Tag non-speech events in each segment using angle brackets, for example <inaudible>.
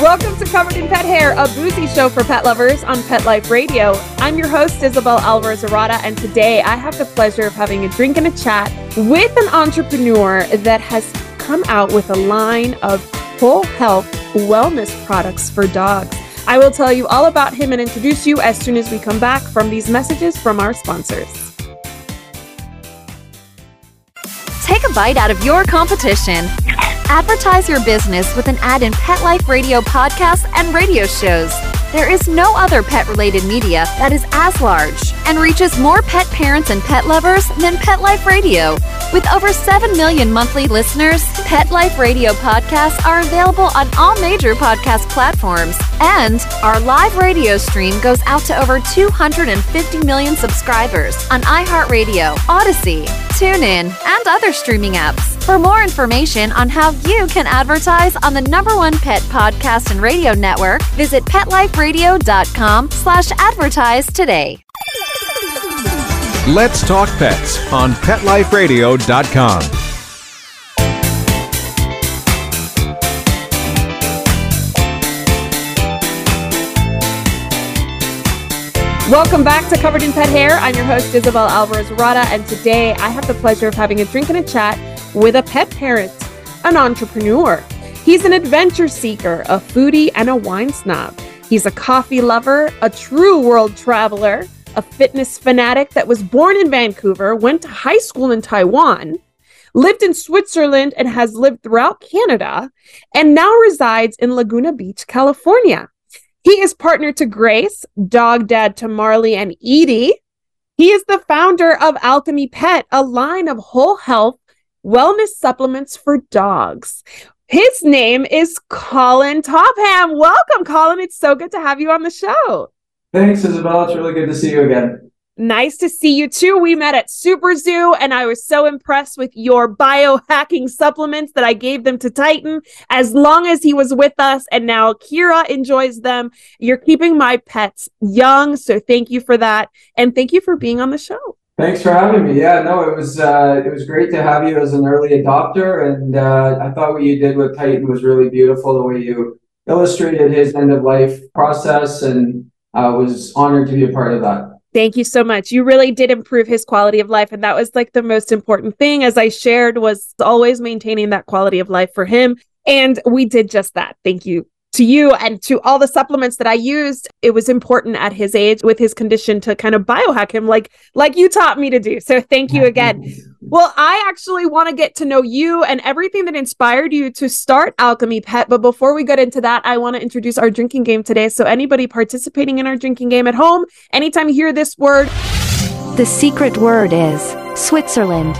Welcome to Covered in Pet Hair, a boozy show for pet lovers on Pet Life Radio. I'm your host, Isabel Alvarez Arata, and today I have the pleasure of having a drink and a chat with an entrepreneur that has come out with a line of whole health wellness products for dogs. I will tell you all about him and introduce you as soon as we come back from these messages from our sponsors. Take a bite out of your competition. Advertise your business with an ad in Pet Life Radio podcasts and radio shows. There is no other pet related media that is as large and reaches more pet parents and pet lovers than Pet Life Radio. With over 7 million monthly listeners, Pet Life Radio podcasts are available on all major podcast platforms. And our live radio stream goes out to over 250 million subscribers on iHeartRadio, Audacy, TuneIn, and other streaming apps. For more information on how you can advertise on the number one pet podcast and radio network, visit PetLifeRadio.com slash advertise today. Let's Talk Pets on PetLifeRadio.com. Welcome back to Covered in Pet Hair. I'm your host, Isabel Alvarez Rada, and today I have the pleasure of having a drink and a chat with a pet parent, an entrepreneur. He's an adventure seeker, a foodie, and a wine snob. He's a coffee lover, a true world traveler, a fitness fanatic that was born in Vancouver, went to high school in Taiwan, lived in Switzerland, and has lived throughout Canada, and now resides in Laguna Beach, California. He is partner to Grace, dog dad to Marley and Edie. He is the founder of Alchemy Pet, a line of whole health wellness supplements for dogs. His name is Colin Topham. Welcome, Colin. It's so good to have you on the show. Thanks, Isabel. It's really good to see you again. Nice to see you too. We met at Super Zoo, and I was so impressed with your biohacking supplements that I gave them to Titan as long as he was with us. And now Kira enjoys them. You're keeping my pets young. So thank you for that. And thank you for being on the show. Thanks for having me. Yeah, no, it was uh, it was great to have you as an early adopter, and uh, I thought what you did with Titan was really beautiful. The way you illustrated his end of life process, and I was honored to be a part of that. Thank you so much. You really did improve his quality of life. And that was like the most important thing, as I shared, was always maintaining that quality of life for him. And we did just that. Thank you to you and to all the supplements that I used. It was important at his age with his condition to kind of biohack him like like you taught me to do. So thank you again. <laughs> Well, I actually want to get to know you and everything that inspired you to start Alchemy Pet. But before we get into that, I want to introduce our drinking game today. So anybody participating in our drinking game at home, anytime you hear this word, the secret word is Switzerland.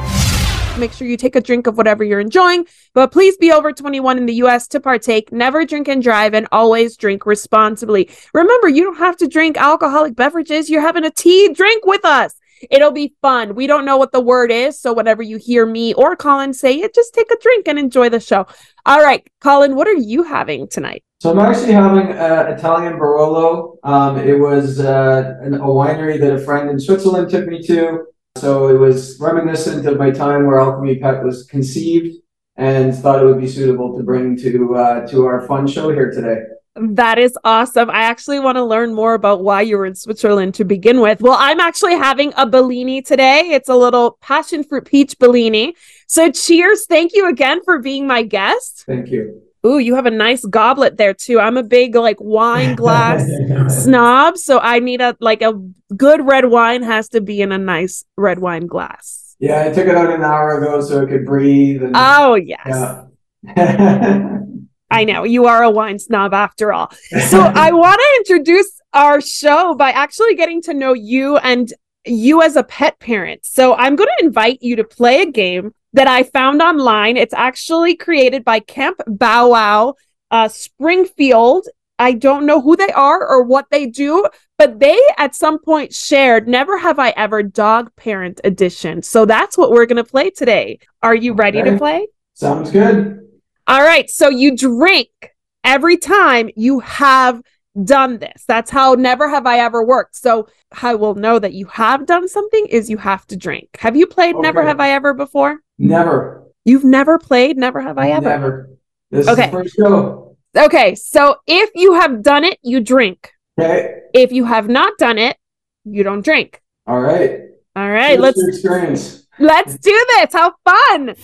Make sure you take a drink of whatever you're enjoying, but please be over 21 in the US to partake. Never drink and drive and always drink responsibly. Remember, you don't have to drink alcoholic beverages. You're having a tea, drink with us. It'll be fun. We don't know what the word is. So, whenever you hear me or Colin say it, just take a drink and enjoy the show. All right, Colin, what are you having tonight? So, I'm actually having uh, Italian Barolo. Um, it was uh, an, a winery that a friend in Switzerland took me to. So it was reminiscent of my time where Alchemy Pet was conceived and thought it would be suitable to bring to uh, to our fun show here today. That is awesome. I actually want to learn more about why you were in Switzerland to begin with. Well, I'm actually having a Bellini today. It's a little passion fruit peach Bellini. So cheers. Thank you again for being my guest. Thank you. Ooh, you have a nice goblet there too. I'm a big like wine glass <laughs> snob, so I need a like a good red wine has to be in a nice red wine glass. Yeah, I took it out an hour ago so it could breathe. And, oh yes. Yeah. <laughs> <laughs> I know you are a wine snob after all. So I want to introduce our show by actually getting to know you and you as a pet parent. So I'm going to invite you to play a game that I found online. It's actually created by Camp Bow Wow uh, Springfield. I don't know who they are or what they do, but they at some point shared Never Have I Ever Dog Parent Edition. So that's what we're going to play today. Are you ready Okay. to play? Sounds good. All right. So you drink every time you have done this. That's how Never Have I Ever worked. So how we'll know that you have done something is you have to drink. Have you played oh, Never Have I Ever before? Never. You've never played Never Have I Ever? Never. This Okay. is the first show. Okay. So if you have done it, you drink. Okay. If you have not done it, you don't drink. All right. All right. What's Let's experience. let's do this. How fun.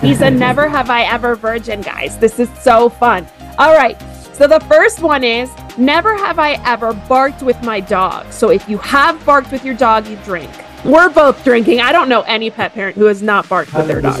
He's a never have I ever virgin, guys. This is so fun. All right. So the first one is never have I ever barked with my dog. So if you have barked with your dog, you drink. We're both drinking. I don't know any pet parent who has not barked with their dog.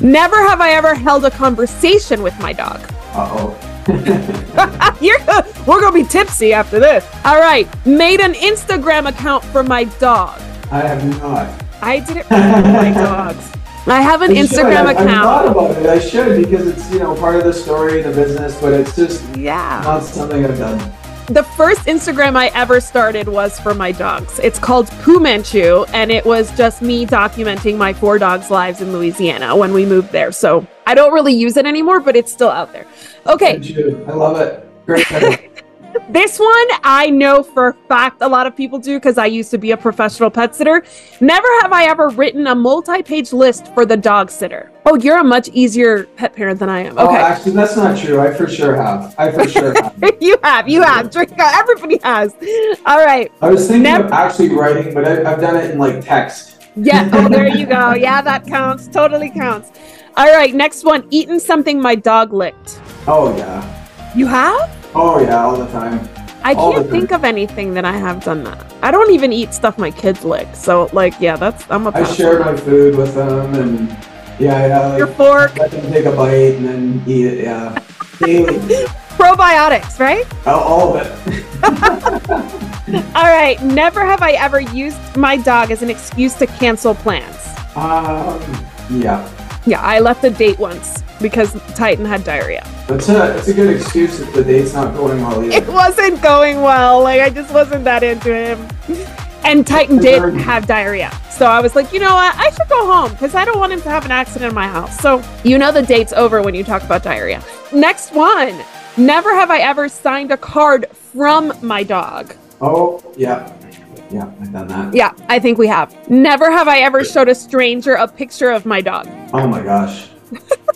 Never have I ever held a conversation with my dog. Uh-oh. <laughs> We're gonna be tipsy after this. All right, made an Instagram account for my dog. I have not. I did it for my dogs. <laughs> I have an I. Instagram I- I've thought account. about it. I should because it's, you know, part of the story, the business, but it's just Yeah. not something I've done. The first Instagram I ever started was for my dogs. It's called Poo Manchu, and it was just me documenting my four dogs' lives in Louisiana when we moved there. So I don't really use it anymore, but it's still out there. Okay. I love it. Great. <laughs> This one I know for a fact a lot of people do because I used to be a professional pet sitter. Never have I ever written a multi page list for the dog sitter. Oh, you're a much easier pet parent than I am. Oh, Okay. actually, that's not true. I for sure have. I for sure have. <laughs> you have, you have. Drink- Everybody has. All right. I was thinking Never- of actually writing, but I, I've done it in like text. Yeah. <laughs> Oh, there you go. Yeah, that counts. Totally counts. All right. Next one. Eaten something my dog licked. Oh yeah. You have? Oh yeah, all the time. I All can't think of anything that I have done that. I don't even eat stuff my kids lick. So, like, yeah, that's, I'm a I share my food with them, and yeah, yeah, Your fork, let them take a bite and then eat it. Yeah, <laughs> probiotics, right? all, all of it. <laughs> All right. Never have I ever used my dog as an excuse to cancel plans. Um, yeah, Yeah, I left a date once because Titan had diarrhea. that's a a good excuse if the date's not going well It wasn't going well. Like, I just wasn't that into him. And Titan did have diarrhea. So I was like, you know what? I should go home because I don't want him to have an accident in my house. So you know the date's over when you talk about diarrhea. Next one. Never have I ever signed a card from my dog. Oh yeah, yeah, I've done that. Yeah, I think we have. Never have I ever showed a stranger a picture of my dog. Oh my gosh,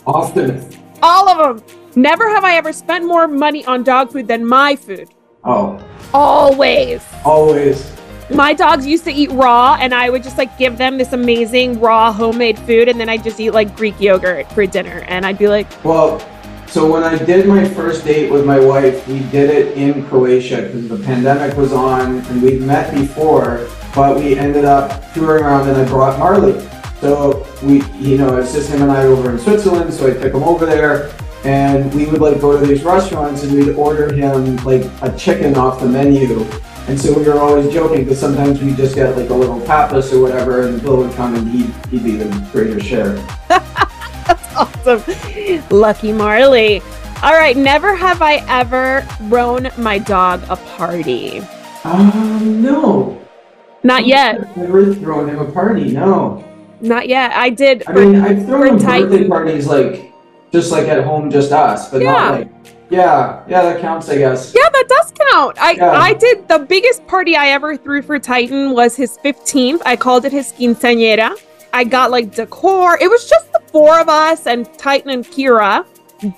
often. All of them. Never have I ever spent more money on dog food than my food. Oh, Always. always. My dogs used to eat raw, and I would just like give them this amazing raw homemade food, and then I'd just eat like Greek yogurt for dinner. And I'd be like, Well, so when I did my first date with my wife, we did it in Croatia because the pandemic was on and we'd met before, but we ended up touring around and I brought Marley. So we, you know, it's just him and I over in Switzerland, so I took him over there and we would like go to these restaurants and we'd order him like a chicken off the menu. And so we were always joking because sometimes we just get like a little tapas or whatever and Bill would come and he'd, he'd be the greater share. <laughs> That's awesome. Lucky Marley. All right, never have I ever thrown my dog a party. Um, no. Not yet. I've never thrown him a party, no. Not yet. I did. I mean, I've thrown birthday parties like just like at home, just us, but Yeah. not like yeah, yeah, that counts, I guess. Yeah, that does count. I Yeah. I did the biggest party I ever threw for Titan was his 15th. I called it his quinceañera. I got like decor. It was just the four of us and Titan and Kira,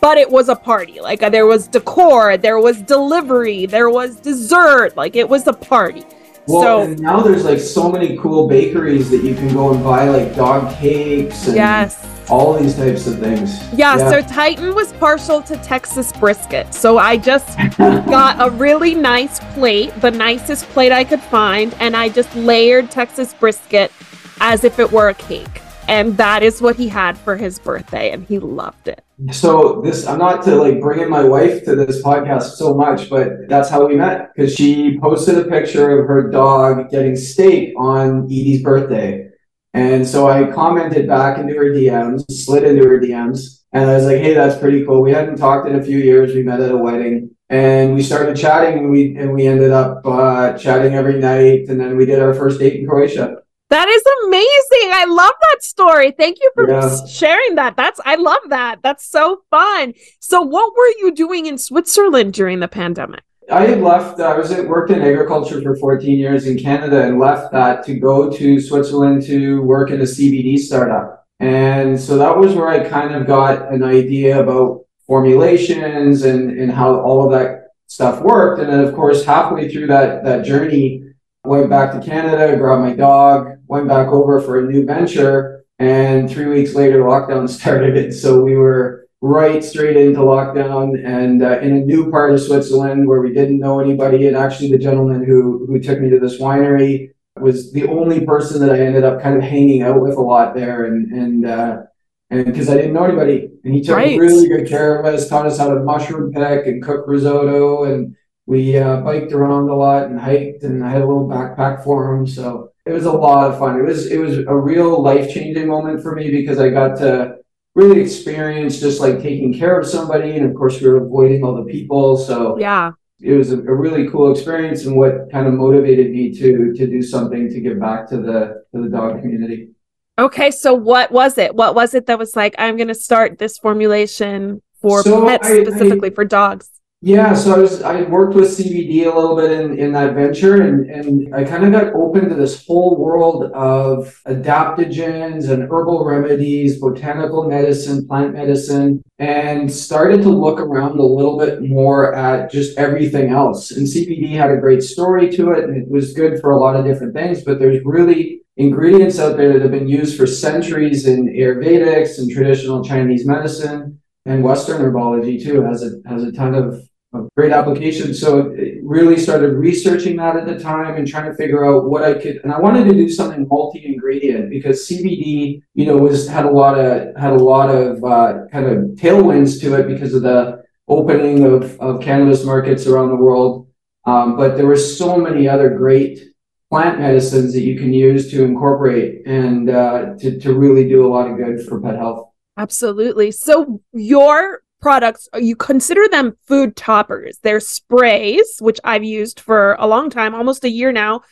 but it was a party. Like uh, there was decor, there was delivery, there was dessert. Like it was a party. Well, so and now there's like so many cool bakeries that you can go and buy like dog cakes and yes. all these types of things. Yeah, so Titan was partial to Texas brisket. So I just <laughs> got a really nice plate, the nicest plate I could find, and I just layered Texas brisket as if it were a cake. And that is what he had for his birthday, and he loved it. So this, I'm not to like bring in my wife to this podcast so much, but that's how we met because she posted a picture of her dog getting steak on Edie's birthday. And so I commented back into her DMs, slid into her DMs, And I was like, hey, that's pretty cool. We hadn't talked in a few years. We met at a wedding and we started chatting and we and we ended up uh, chatting every night and then we did our first date in Croatia. That is amazing. I love that story. Thank you for yeah. sharing that. That's I love that. That's so fun. So what were you doing in Switzerland during the pandemic? I had left I was at, worked in agriculture for 14 years in Canada and left that to go to Switzerland to work in a CBD startup. And so that was where I kind of got an idea about formulations and, and how all of that stuff worked. And then of course halfway through that that journey, went back to Canada, grabbed my dog, went back over for a new venture, and three weeks later, lockdown <laughs> started. It so we were right straight into lockdown and uh, in a new part of Switzerland where we didn't know anybody. And actually, the gentleman who who took me to this winery was the only person that I ended up kind of hanging out with a lot there, and and uh, and because I didn't know anybody, and he took right. really good care of us, taught us how to mushroom pick and cook risotto, and we uh, biked around a lot and hiked, and I had a little backpack for him, so it was a lot of fun. It was it was a real life changing moment for me because I got to really experience just like taking care of somebody, and of course we were avoiding all the people. So yeah, it was a, a, really cool experience, and what kind of motivated me to to do something to give back to the to the dog community. Okay, so what was it? What was it that was like I'm going to start this formulation for so pets I, specifically I, for dogs? Yeah, so I was I worked with CBD a little bit in, in that venture and, and I kind of got open to this whole world of adaptogens and herbal remedies, botanical medicine, plant medicine, and started to look around a little bit more at just everything else. And CBD had a great story to it and it was good for a lot of different things, but there's really ingredients out there that have been used for centuries in Ayurvedics and traditional Chinese medicine and Western herbology too has a has a ton of, of great application. So really started researching that at the time and trying to figure out what I could. And I wanted to do something multi-ingredient because CBD, you know, was had a lot of had a lot of uh, kind of tailwinds to it because of the opening of of cannabis markets around the world. Um, but there were so many other great plant medicines that you can use to incorporate and uh, to, to really do a lot of good for pet health. Absolutely. So your products, you consider them food toppers. They're sprays, which I've used for a long time, almost a year now,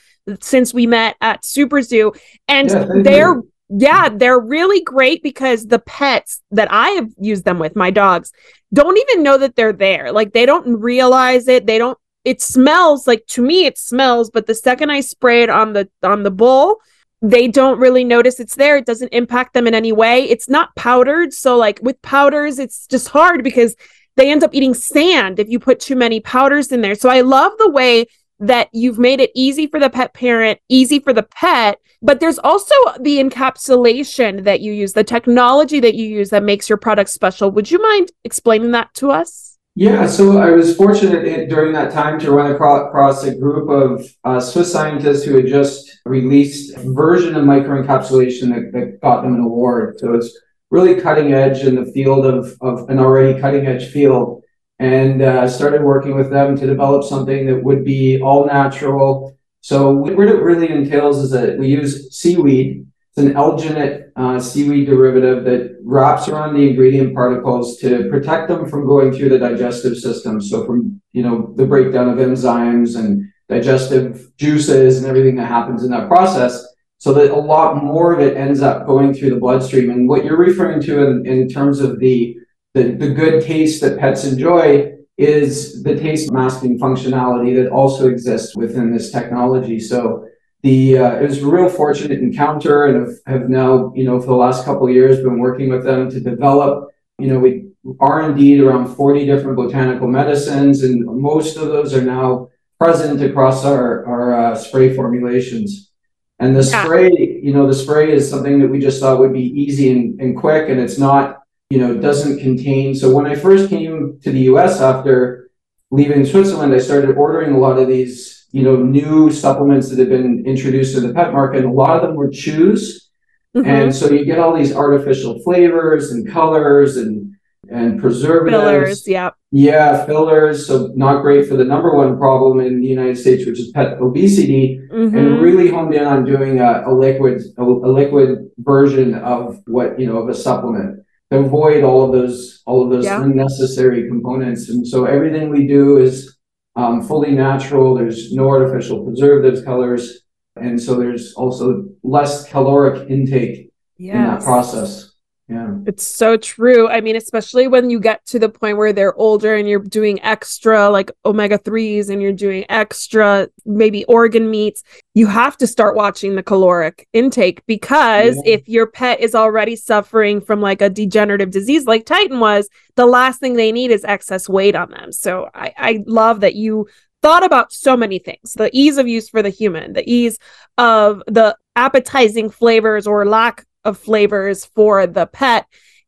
since we met at Super Zoo. And yeah, they're you. yeah, they're really great because the pets that I have used them with, my dogs, don't even know that they're there. Like they don't realize it. They don't it smells like to me it smells, but the second I spray it on the on the bowl, they don't really notice it's there. It doesn't impact them in any way. It's not powdered. So, like with powders, it's just hard because they end up eating sand if you put too many powders in there. So, I love the way that you've made it easy for the pet parent, easy for the pet, but there's also the encapsulation that you use, the technology that you use that makes your product special. Would you mind explaining that to us? Yeah, so I was fortunate in, during that time to run across, across a group of uh, Swiss scientists who had just released a version of microencapsulation that, that got them an award. So it's really cutting edge in the field of, of an already cutting edge field. And uh, started working with them to develop something that would be all natural. So what it really entails is that we use seaweed it's an alginate uh, seaweed derivative that wraps around the ingredient particles to protect them from going through the digestive system. So from, you know, the breakdown of enzymes and digestive juices and everything that happens in that process so that a lot more of it ends up going through the bloodstream. And what you're referring to in, in terms of the, the, the good taste that pets enjoy is the taste masking functionality that also exists within this technology. So the uh, it was a real fortunate encounter and have, have now you know for the last couple of years been working with them to develop you know we r&d around 40 different botanical medicines and most of those are now present across our, our uh, spray formulations and the yeah. spray you know the spray is something that we just thought would be easy and, and quick and it's not you know doesn't contain so when i first came to the us after leaving switzerland i started ordering a lot of these you know, new supplements that have been introduced to the pet market. A lot of them were chews. Mm-hmm. And so you get all these artificial flavors and colors and and preservatives. Fillers, yeah. Yeah, fillers. So not great for the number one problem in the United States, which is pet obesity. Mm-hmm. And really honed in on doing a, a liquid a, a, liquid version of what you know of a supplement. to avoid all of those all of those Yeah. unnecessary components. And so everything we do is um, fully natural. There's no artificial preservatives, colors, and so there's also less caloric intake in that process. Yeah. It's so true. I mean, especially when you get to the point where they're older and you're doing extra like omega 3s and you're doing extra maybe organ meats, you have to start watching the caloric intake because Yeah. if your pet is already suffering from like a degenerative disease like Titan was, the last thing they need is excess weight on them. So I, I love that you thought about so many things the ease of use for the human, the ease of the appetizing flavors or lack of flavors for the pet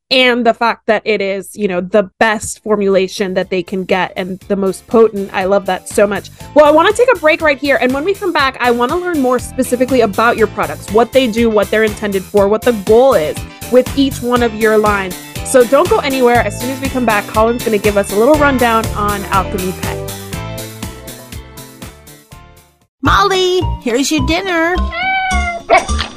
and the fact that it is you know the best formulation that they can get and the most potent. I love that so much. Well i want to take a break right here and when we come back i want to learn more specifically about your products what they do what they're intended for what the goal is with each one of your lines. So don't go anywhere. As soon as we come back colin's going to give us a little rundown on alchemy pet. Molly, here's your dinner. <laughs>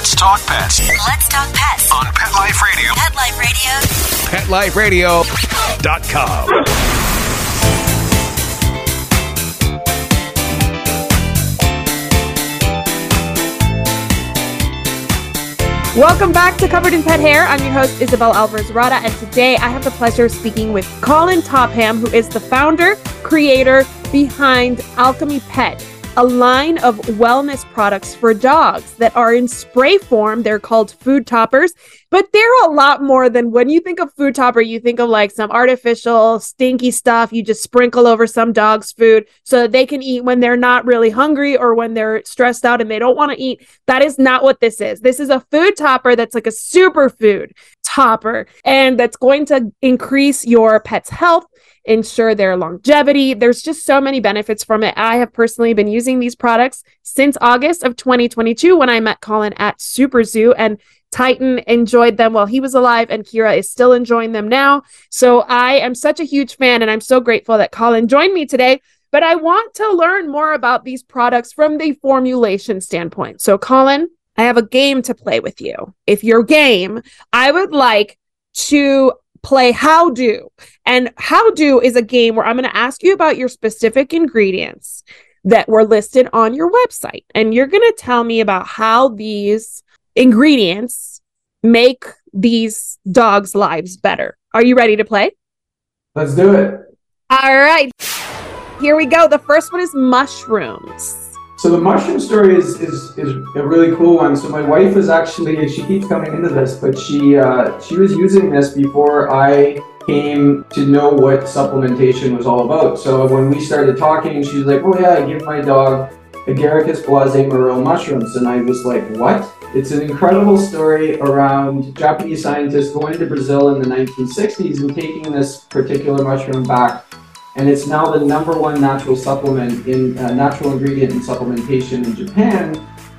Let's talk pets Let's talk pets. on Pet Life Radio. Pet Life Radio. PetLifeRadio.com. Welcome back to Covered in Pet Hair. I'm your host, Isabel Alvarez Rada, and today I have the pleasure of speaking with Colin Topham, who is the founder, creator behind Alchemy Pet, a line of wellness products for dogs that are in spray form. They're called food toppers, but they're a lot more than when you think of food topper, you think of like some artificial, stinky stuff you just sprinkle over some dog's food so that they can eat when they're not really hungry or when they're stressed out and they don't want to eat. That is not what this is. This is a food topper that's like a superfood topper and that's going to increase your pet's health, ensure their longevity. There's just so many benefits from it. I have personally been using these products since August of 2022 when I met Colin at Super Zoo and Titan enjoyed them while he was alive, and Kira is still enjoying them now. So I am such a huge fan, and I'm so grateful that Colin joined me today. But I want to learn more about these products from the formulation standpoint. So, Colin, I have a game to play with you. If you're game, I would like to play How Do. And How Do is a game where I'm going to ask you about your specific ingredients that were listed on your website. And you're going to tell me about how these ingredients make these dogs' lives better. Are you ready to play? Let's do it. All right. Here we go. The first one is mushrooms. So the mushroom story is, is is a really cool one. So my wife was actually she keeps coming into this, but she uh, she was using this before I came to know what supplementation was all about. So when we started talking, she was like, "Oh yeah, I give my dog Agaricus blazei Murrill mushrooms," and I was like, "What?" It's an incredible story around Japanese scientists going to Brazil in the 1960s and taking this particular mushroom back and it's now the number one natural supplement in uh, natural ingredient in supplementation in Japan,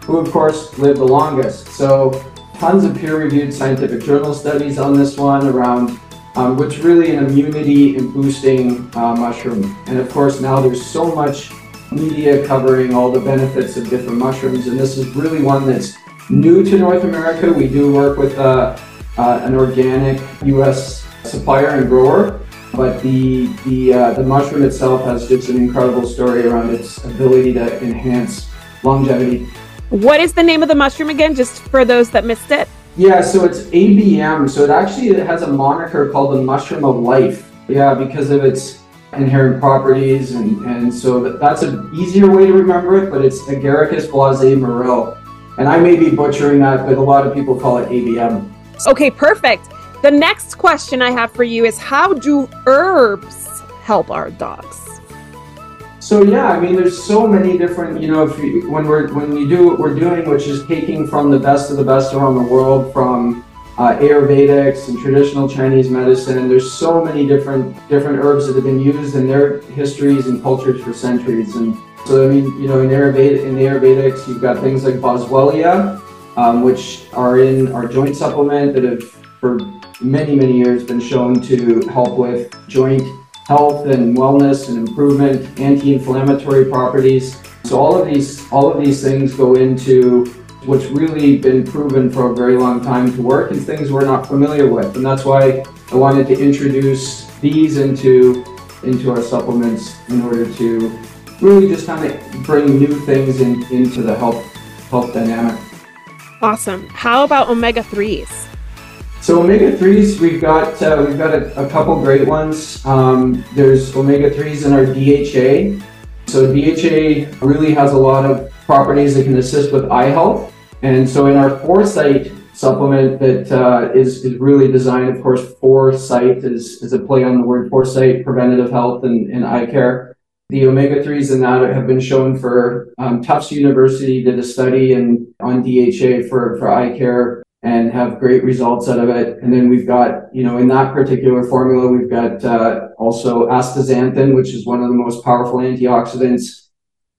who of course live the longest. So tons of peer-reviewed scientific journal studies on this one around um, what's really an immunity and boosting uh, mushroom. And of course now there's so much media covering all the benefits of different mushrooms, and this is really one that's new to North America. We do work with uh, uh, an organic U.S. supplier and grower, but the the uh, the mushroom itself has just an incredible story around its ability to enhance longevity. What is the name of the mushroom again, just for those that missed it? Yeah, so it's ABM. So it actually has a moniker called the mushroom of life. Yeah, because of its inherent properties, and and so that, that's an easier way to remember it. But it's Agaricus blazei Murrill, And I may be butchering that, but a lot of people call it ABM. Okay, perfect. The next question I have for you is how do herbs help our dogs? So yeah, I mean, there's so many different, you know, if you, when we're when we do what we're doing, which is taking from the best of the best around the world, from uh, Ayurvedics and traditional Chinese medicine. There's so many different different herbs that have been used in their histories and cultures for centuries. And so, I mean, you know, in Ayurveda, in Ayurvedics, you've got things like boswellia, um, which are in our joint supplement that have for many many years been shown to help with joint health and wellness and improvement, anti-inflammatory properties. So all of these all of these things go into what's really been proven for a very long time to work and things we're not familiar with. And that's why I wanted to introduce these into into our supplements in order to really just kind of bring new things in, into the health health dynamic. Awesome. How about omega threes? So omega threes, we've got uh, we've got a, a, couple great ones. Um, there's omega threes in our DHA. So DHA really has a lot of properties that can assist with eye health. And so in our foresight supplement that uh, is is really designed, of course, foresight is, is a play on the word foresight, preventative health and, and eye care. The omega threes in that have been shown for um, Tufts University did a study and on DHA for, for eye care and have great results out of it. And then we've got, you know, in that particular formula, we've got uh, also astaxanthin, which is one of the most powerful antioxidants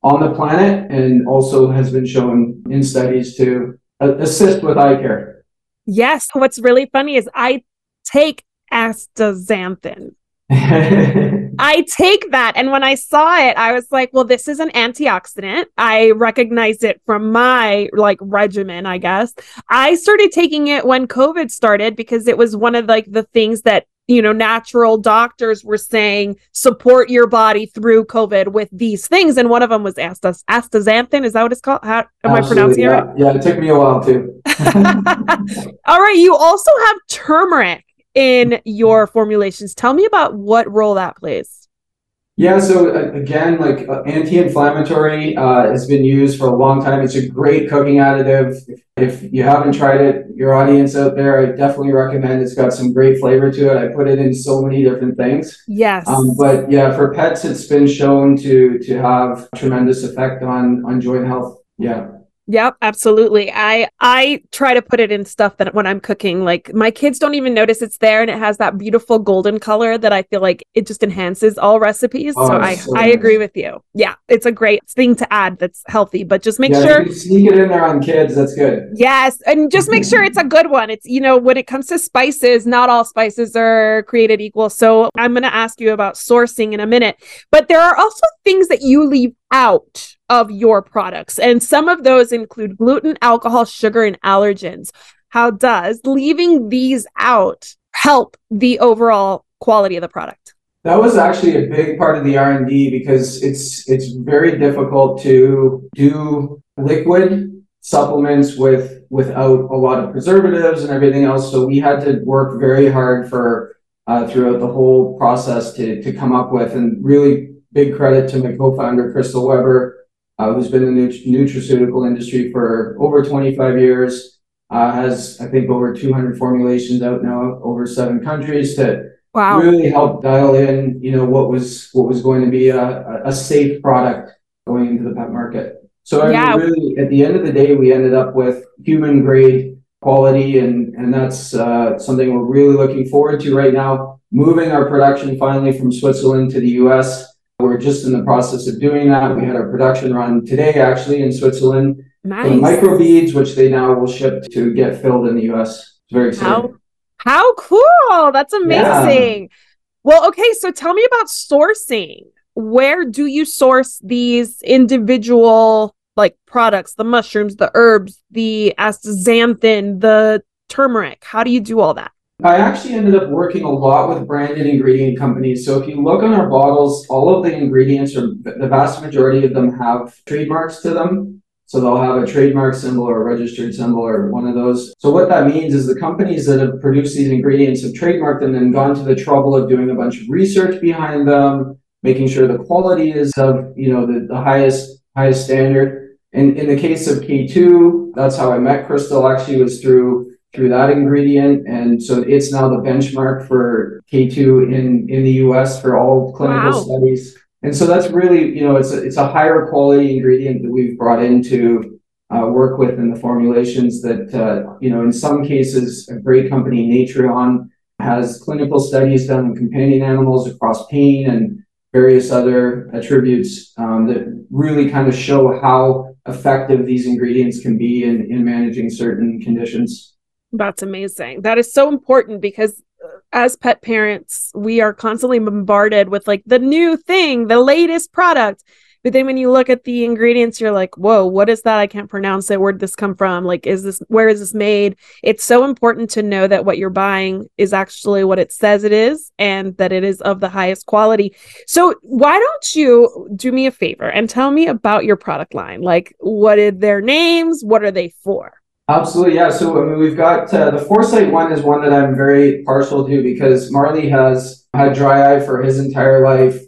on the planet and also has been shown in studies to assist with eye care. Yes. What's really funny is I take astaxanthin. <laughs> I take that. And when I saw it, I was like, well, this is an antioxidant. I recognized it from my like regimen, I guess. I started taking it when COVID started because it was one of like the things that you know, natural doctors were saying support your body through COVID with these things. And one of them was astas- astaxanthin. Is that what it's called? How am Absolutely, I pronouncing yeah. it right? Yeah, it took me a while too. <laughs> All right. You also have turmeric in your formulations. Tell me about what role that plays. Yeah, so uh, again, like uh, anti-inflammatory uh, has been used for a long time. It's a great cooking additive. If, if, you haven't tried it, your audience out there, I definitely recommend. It's got some great flavor to it. I put it in so many different things. Yes. Um, but yeah, for pets, it's been shown to to have tremendous effect on on joint health. Yeah. Yep, absolutely. I I try to put it in stuff that when I'm cooking, like my kids don't even notice it's there, and it has that beautiful golden color that I feel like it just enhances all recipes. Oh, so I so I agree with you. Yeah, it's a great thing to add that's healthy, but just make yeah, sure sneak it in there on kids. That's good. Yes, and just make sure it's a good one. It's you know when it comes to spices, not all spices are created equal. So I'm going to ask you about sourcing in a minute, but there are also things that you leave out of your products. And some of those include gluten, alcohol, sugar, and allergens. How does leaving these out help the overall quality of the product? That was actually a big part of the R&D because it's it's very difficult to do liquid supplements with without a lot of preservatives and everything else. So we had to work very hard for uh, throughout the whole process to to come up with and really big credit to my co-founder Crystal Weber, uh, who's been in the nutraceutical industry for over 25 years. Uh, has I think over 200 formulations out now, over seven countries to wow. really help dial in, you know, what was what was going to be a, a safe product going into the pet market. So I yeah. mean, really, at the end of the day, we ended up with human grade quality, and and that's uh, something we're really looking forward to right now. Moving our production finally from Switzerland to the U.S. We're just in the process of doing that. We had our production run today, actually, in Switzerland. Nice. microbeads, which they now will ship to get filled in the US. It's very exciting. How, how cool! That's amazing. Yeah. Well, okay, so tell me about sourcing. Where do you source these individual like products, the mushrooms, the herbs, the astaxanthin, the turmeric? How do you do all that? I actually ended up working a lot with branded ingredient companies. So if you look on our bottles, all of the ingredients or the vast majority of them have trademarks to them. So they'll have a trademark symbol or a registered symbol or one of those. So what that means is the companies that have produced these ingredients have trademarked them and gone to the trouble of doing a bunch of research behind them, making sure the quality is of, you know, the, the highest highest standard. in, in the case of K2, that's how I met Crystal actually was through through that ingredient. And so it's now the benchmark for K2 in, in the US for all clinical wow. studies. And so that's really, you know, it's a, it's a higher quality ingredient that we've brought into uh, work with in the formulations that, uh, you know, in some cases, a great company, Natreon, has clinical studies done in companion animals across pain and various other attributes um, that really kind of show how effective these ingredients can be in, in managing certain conditions. That's amazing. That is so important because uh, as pet parents, we are constantly bombarded with like the new thing, the latest product. But then when you look at the ingredients, you're like, whoa, what is that? I can't pronounce it. Where'd this come from? Like, is this, where is this made? It's so important to know that what you're buying is actually what it says it is and that it is of the highest quality. So, why don't you do me a favor and tell me about your product line? Like, what are their names? What are they for? Absolutely, yeah. So I mean, we've got uh, the Foresight one is one that I'm very partial to because Marley has had dry eye for his entire life.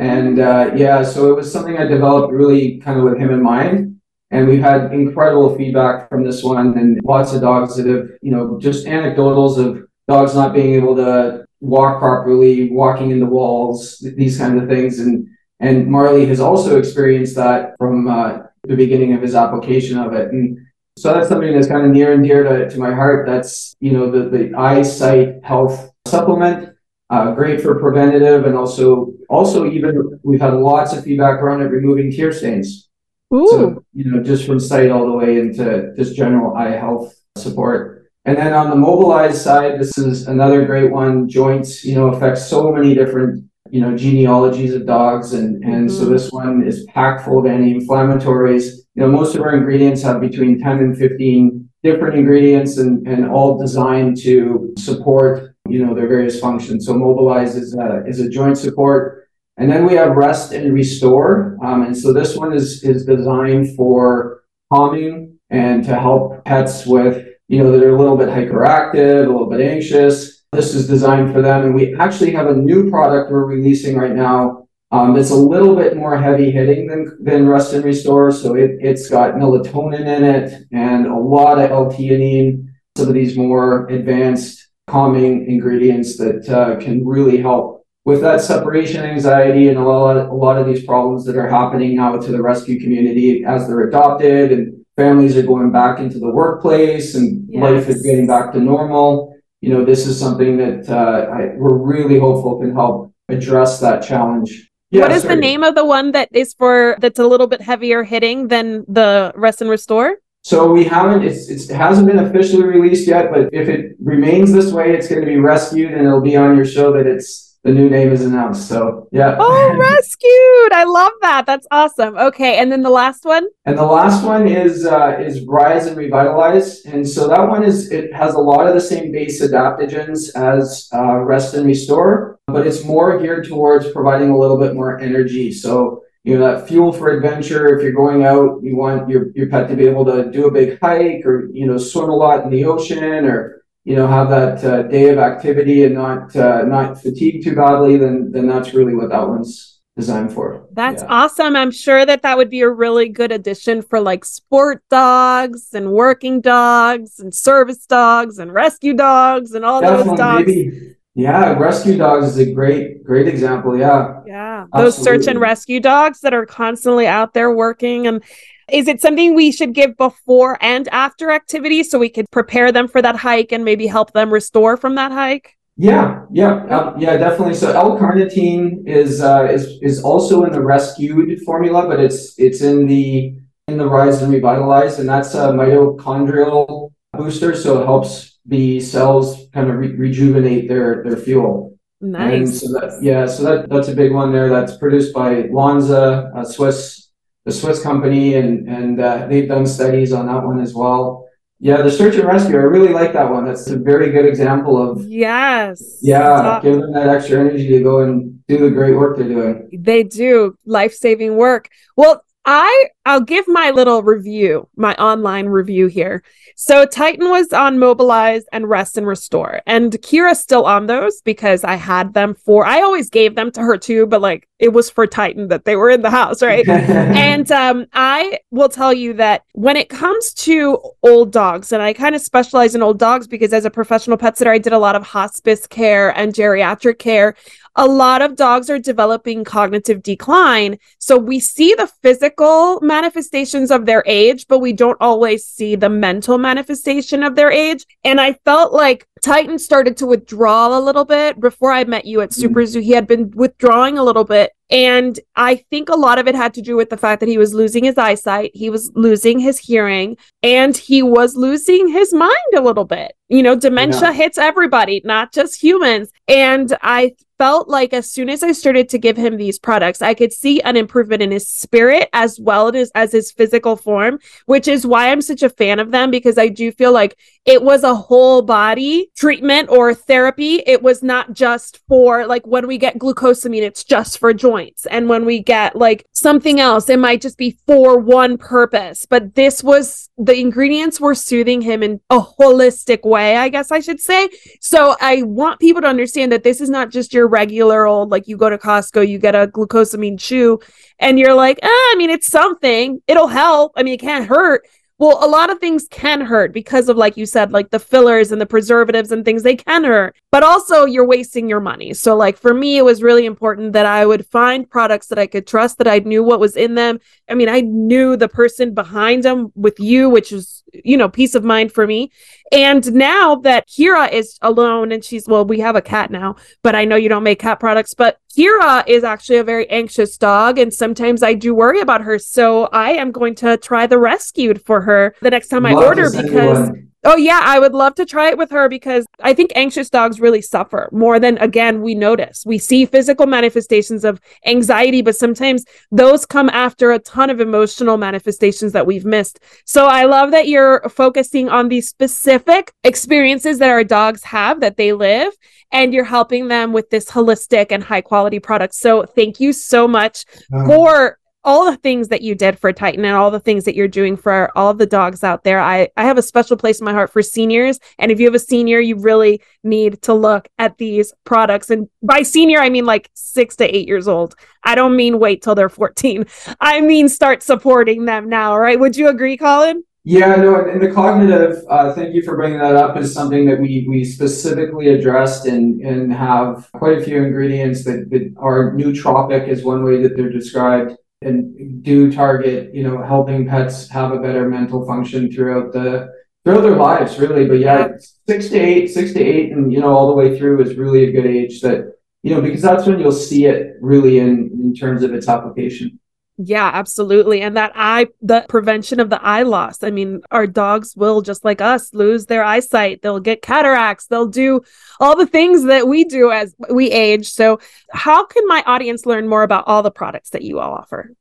And uh, yeah, so it was something I developed really kind of with him in mind. And we've had incredible feedback from this one and lots of dogs that have, you know, just anecdotals of dogs not being able to walk properly, walking in the walls, these kinds of things. And and Marley has also experienced that from uh, the beginning of his application of it. And so that's something that's kind of near and dear to, to my heart. That's, you know, the, the eyesight health supplement uh, great for preventative and also also even we've had lots of feedback around it removing tear stains. Ooh. So you know just from sight all the way into just general eye health support. And then on the mobilized side, this is another great one. Joints, you know, affects so many different you know genealogies of dogs, and and mm-hmm. so this one is packed full of anti-inflammatories. You know, most of our ingredients have between ten and fifteen different ingredients, and and all designed to support you know, their various functions. So mobilize is a, is a joint support. And then we have rest and restore. Um, and so this one is, is designed for calming and to help pets with, you know, that are a little bit hyperactive, a little bit anxious. This is designed for them. And we actually have a new product we're releasing right now um, it's a little bit more heavy hitting than, than Rest and Restore. So it, it's got melatonin in it and a lot of L-theanine, some of these more advanced calming ingredients that uh, can really help with that separation anxiety and a lot, of, a lot of these problems that are happening now to the rescue community as they're adopted and families are going back into the workplace and yes. life is getting back to normal. You know, this is something that uh, I, we're really hopeful can help address that challenge. What is sorry. the name of the one that is for that's a little bit heavier hitting than the rest and restore? So we haven't, it's, it's, it hasn't been officially released yet, but if it remains this way, it's going to be rescued and it'll be on your show that it's the new name is announced. So yeah. Oh, <laughs> rescued! I love that. That's awesome. Okay, and then the last one. And the last one is uh, is rise and revitalize, and so that one is it has a lot of the same base adaptogens as uh, rest and restore, but it's more geared towards providing a little bit more energy. So you know that fuel for adventure if you're going out you want your, your pet to be able to do a big hike or you know swim a lot in the ocean or you know have that uh, day of activity and not uh, not fatigue too badly then then that's really what that one's designed for that's yeah. awesome i'm sure that that would be a really good addition for like sport dogs and working dogs and service dogs and rescue dogs and all Definitely, those dogs maybe yeah, rescue dogs is a great, great example. Yeah. Yeah. Those search and rescue dogs that are constantly out there working. And is it something we should give before and after activity so we could prepare them for that hike and maybe help them restore from that hike? Yeah, yeah, uh, yeah, definitely. So L-carnitine is uh, is is also in the rescued formula, but it's it's in the in the rise and revitalize, and that's a mitochondrial booster, so it helps the cells kind of re- rejuvenate their their fuel. Nice. And so that, yeah, so that that's a big one there. That's produced by Lonza, a Swiss, the Swiss company, and and uh, they've done studies on that one as well. Yeah, the search and rescue. I really like that one. That's a very good example of yes. Yeah, give them that extra energy to go and do the great work they're doing. They do life saving work. Well, I I'll give my little review, my online review here. So Titan was on Mobilize and Rest and Restore, and Kira's still on those because I had them for. I always gave them to her too, but like it was for Titan that they were in the house, right? <laughs> and um, I will tell you that when it comes to old dogs, and I kind of specialize in old dogs because as a professional pet sitter, I did a lot of hospice care and geriatric care a lot of dogs are developing cognitive decline. So we see the physical manifestations of their age, but we don't always see the mental manifestation of their age. And I felt like Titan started to withdraw a little bit before I met you at mm-hmm. Super Zoo. He had been withdrawing a little bit. And I think a lot of it had to do with the fact that he was losing his eyesight, he was losing his hearing, and he was losing his mind a little bit. You know, dementia yeah. hits everybody, not just humans. And I felt like as soon as I started to give him these products, I could see an improvement in his spirit as well as, as his physical form, which is why I'm such a fan of them because I do feel like it was a whole body treatment or therapy. It was not just for like when we get glucosamine, it's just for joints. And when we get like something else, it might just be for one purpose. But this was the ingredients were soothing him in a holistic way, I guess I should say. So I want people to understand that this is not just your regular old like you go to Costco, you get a glucosamine chew, and you're like, eh, I mean, it's something. It'll help. I mean, it can't hurt. Well, a lot of things can hurt because of, like you said, like the fillers and the preservatives and things, they can hurt, but also you're wasting your money. So, like for me, it was really important that I would find products that I could trust, that I knew what was in them. I mean, I knew the person behind them with you, which is, you know, peace of mind for me. And now that Kira is alone and she's, well, we have a cat now, but I know you don't make cat products, but Kira is actually a very anxious dog. And sometimes I do worry about her. So I am going to try the rescued for her the next time Love I order because. Oh yeah, I would love to try it with her because I think anxious dogs really suffer more than again we notice. We see physical manifestations of anxiety, but sometimes those come after a ton of emotional manifestations that we've missed. So I love that you're focusing on these specific experiences that our dogs have that they live and you're helping them with this holistic and high quality product. So thank you so much um, for all the things that you did for Titan and all the things that you're doing for all the dogs out there. I, I have a special place in my heart for seniors. And if you have a senior, you really need to look at these products. And by senior, I mean like six to eight years old. I don't mean wait till they're 14. I mean start supporting them now, right? Would you agree, Colin? Yeah, no, and the cognitive, uh, thank you for bringing that up, is something that we we specifically addressed and and have quite a few ingredients that, that are nootropic is one way that they're described and do target, you know, helping pets have a better mental function throughout the throughout their lives, really. But yeah, six to eight, six to eight, and you know, all the way through is really a good age that you know because that's when you'll see it really in in terms of its application. Yeah, absolutely. And that eye, the prevention of the eye loss. I mean, our dogs will, just like us, lose their eyesight. They'll get cataracts. They'll do all the things that we do as we age. So, how can my audience learn more about all the products that you all offer?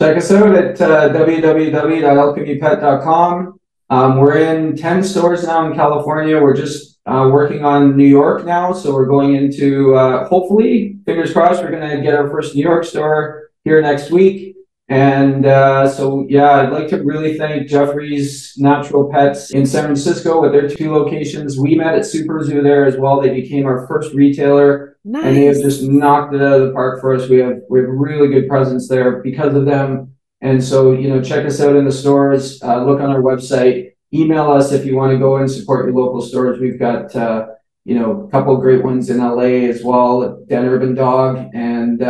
Check us out at uh, www.alchemypet.com. Um, we're in 10 stores now in California. We're just uh, working on New York now. So, we're going into, uh, hopefully, fingers crossed, we're going to get our first New York store here next week. And uh, so, yeah, I'd like to really thank Jeffrey's Natural Pets in San Francisco with their two locations. We met at Super Zoo there as well. They became our first retailer, nice. and they have just knocked it out of the park for us. We have we have really good presence there because of them. And so, you know, check us out in the stores. Uh, look on our website. Email us if you want to go and support your local stores. We've got uh, you know a couple great ones in LA as well. Den Urban Dog and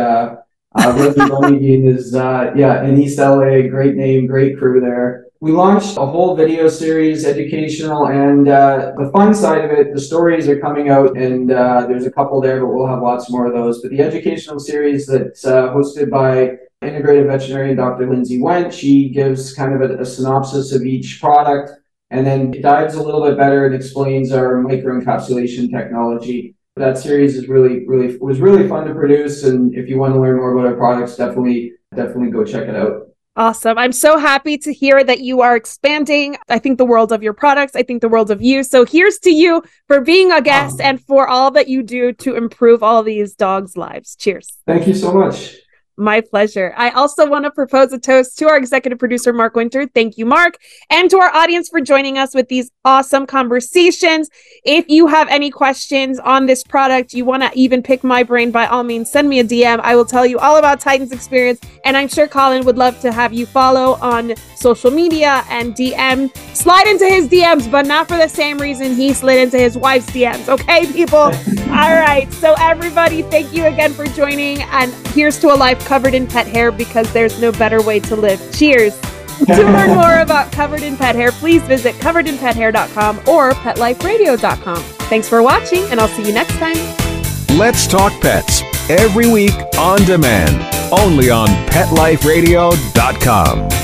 uh, Rosie is, uh, yeah, in East LA, great name, great crew there. We launched a whole video series, educational, and uh, the fun side of it, the stories are coming out, and uh, there's a couple there, but we'll have lots more of those. But the educational series that's uh, hosted by integrative veterinarian Dr. Lindsay Went, she gives kind of a, a synopsis of each product and then dives a little bit better and explains our microencapsulation technology that series is really, really was really fun to produce. And if you want to learn more about our products, definitely, definitely go check it out. Awesome. I'm so happy to hear that you are expanding. I think the world of your products. I think the world of you. So here's to you for being a guest and for all that you do to improve all these dogs' lives. Cheers. Thank you so much. My pleasure. I also want to propose a toast to our executive producer, Mark Winter. Thank you, Mark. And to our audience for joining us with these awesome conversations. If you have any questions on this product, you want to even pick my brain, by all means, send me a DM. I will tell you all about Titan's experience. And I'm sure Colin would love to have you follow on social media and DM. Slide into his DMs, but not for the same reason he slid into his wife's DMs. Okay, people? <laughs> all right. So, everybody, thank you again for joining. And here's to a life covered in pet hair because there's no better way to live. Cheers. to learn more about Covered in Pet Hair, please visit coveredinpethair.com or petliferadio.com. Thanks for watching, and I'll see you next time. Let's Talk Pets every week on demand, only on PetLifeRadio.com.